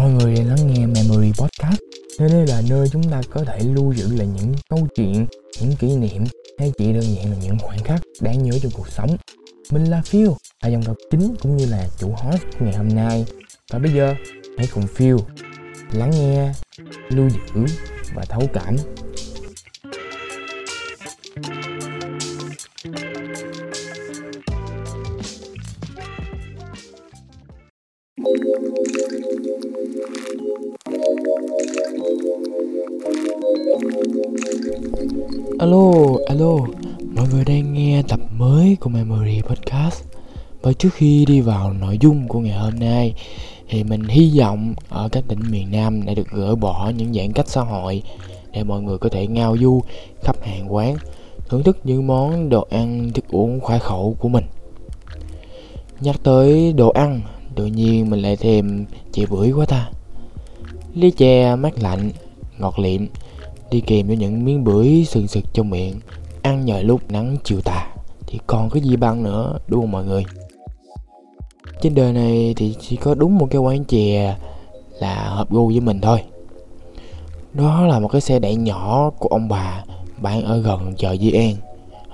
Mọi người đang lắng nghe Memory Podcast. Nơi đây là nơi chúng ta có thể lưu giữ lại những câu chuyện, những kỷ niệm hay chỉ đơn giản là những khoảnh khắc đáng nhớ trong cuộc sống. Mình là Phil, là dòng đọc chính cũng như là chủ host ngày hôm nay. Và bây giờ hãy cùng Phil lắng nghe, lưu giữ và thấu cảm. Alo, alo, mọi người đang nghe tập mới của Memory Podcast. Và trước khi đi vào nội dung của ngày hôm nay Thì mình hy vọng ở các tỉnh miền Nam đã được gỡ bỏ những giãn cách xã hội Để mọi người có thể ngao du khắp hàng quán Thưởng thức những món đồ ăn, thức uống khoái khẩu của mình. Nhắc tới đồ ăn, tự nhiên mình lại thèm chè bưởi quá ta. Ly chè mát lạnh, ngọt liệm đi kèm với những miếng bưởi sừng sực trong miệng ăn nhờ lúc nắng chiều tà. Thì còn cái gì bằng nữa đúng không mọi người? Trên đời này thì chỉ có đúng một cái quán chè là hợp gu với mình thôi. Đó là một cái xe đẩy nhỏ của ông bà bán ở gần chợ Di An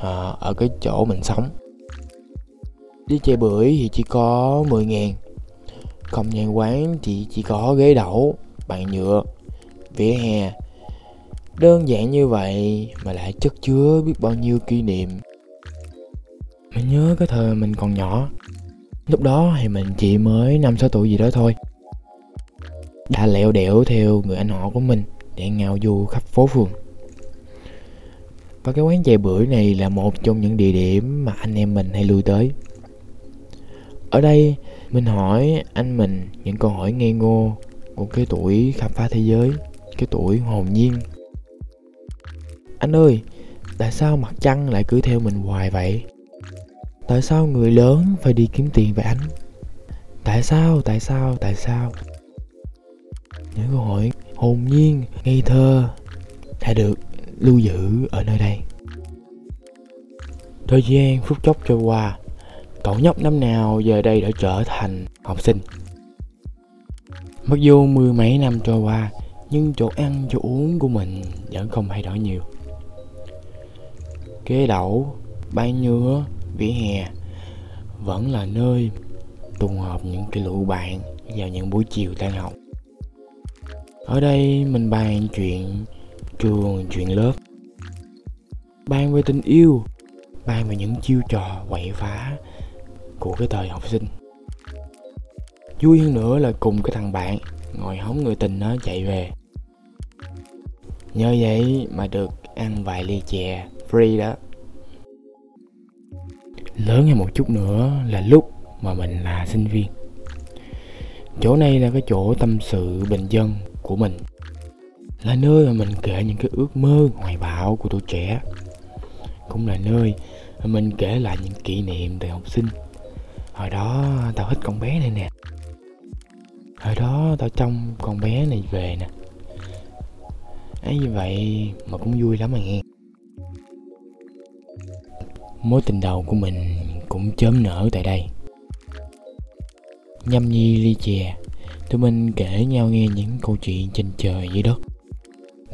à, ở cái chỗ mình sống. Đi chè bưởi thì chỉ có 10 ngàn không gian quán thì chỉ có ghế đẩu bàn nhựa, vỉa hè. Đơn giản như vậy mà lại chất chứa biết bao nhiêu kỷ niệm. Mình nhớ cái thời mình còn nhỏ. Lúc đó thì mình chỉ mới 5-6 tuổi gì đó thôi. Đã lẹo đẻo theo người anh họ của mình Để ngao du khắp phố phường. Và cái quán chè bưởi này là một trong những địa điểm mà anh em mình hay lui tới. Ở đây mình hỏi anh mình những câu hỏi ngây ngô Của cái tuổi khám phá thế giới Cái tuổi hồn nhiên anh ơi, tại sao mặt trăng lại cứ theo mình hoài vậy? Tại sao người lớn phải đi kiếm tiền với anh? Tại sao, tại sao, tại sao? Những câu hỏi hồn nhiên, ngây thơ đã được lưu giữ ở nơi đây. Thời gian phút chốc trôi qua, cậu nhóc năm nào giờ đây đã trở thành học sinh. Mặc dù mười mấy năm trôi qua, nhưng chỗ ăn chỗ uống của mình vẫn không thay đổi nhiều ghế đậu ban nhựa vỉa hè vẫn là nơi tụ họp những cái lũ bạn vào những buổi chiều tan học ở đây mình bàn chuyện trường chuyện lớp bàn về tình yêu bàn về những chiêu trò quậy phá của cái thời học sinh. Vui hơn nữa là cùng cái thằng bạn ngồi hóng người tình nó chạy về. Nhờ vậy mà được ăn vài ly chè free đó. Lớn hơn một chút nữa là lúc mà mình là sinh viên. Chỗ này là cái chỗ tâm sự bình dân của mình. Là nơi mà mình kể những cái ước mơ hoài bão của tuổi trẻ. Cũng là nơi mà mình kể lại những kỷ niệm từ học sinh hồi đó tao thích con bé này nè. Hồi đó tao trông con bé này về nè. Ấy như vậy mà cũng vui lắm mà nghe. Mối tình đầu của mình cũng chớm nở tại đây. Nhâm nhi ly chè, tụi mình kể nhau nghe những câu chuyện trên trời dưới đất.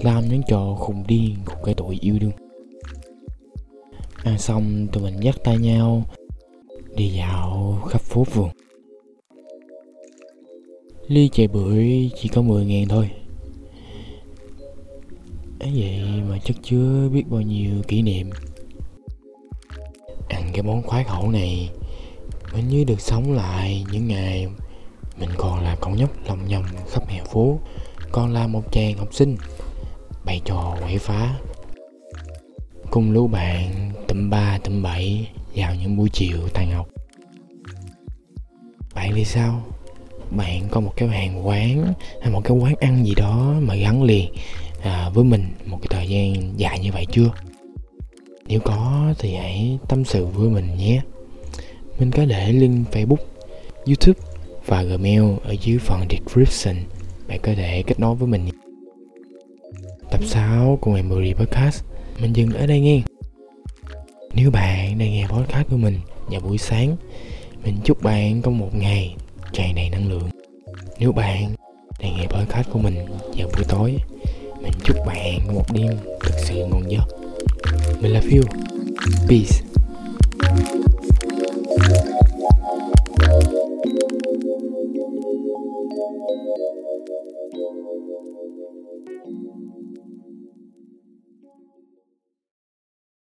Làm những trò khùng điên của cái tuổi yêu đương. Ăn xong, tụi mình dắt tay nhau đi dạo khắp phố phường ly chè bưởi chỉ có 10 ngàn thôi. Ấy vậy mà chất chứa biết bao nhiêu kỷ niệm. Ăn cái món khoái khẩu này mình như được sống lại những ngày mình còn là con nhóc lòng nhòng khắp hè phố, còn là một chàng học sinh, bày trò quậy phá. Cùng lũ bạn tụm ba tụm bảy vào những buổi chiều tan học bạn thì sao? Bạn có một cái hàng quán hay một cái quán ăn gì đó mà gắn liền à, với mình một cái thời gian dài như vậy chưa? Nếu có thì hãy tâm sự với mình nhé. Mình có để link Facebook, Youtube và Gmail ở dưới phần description. Bạn có thể kết nối với mình. Tập 6 của Memory Podcast. Mình dừng ở đây nghe. Nếu bạn đang nghe podcast của mình vào buổi sáng, Mình chúc bạn có một ngày tràn đầy năng lượng. Nếu bạn đang nghe podcast của mình vào buổi tối, mình chúc bạn có một đêm thực sự ngon giấc. Mình là Phil peace.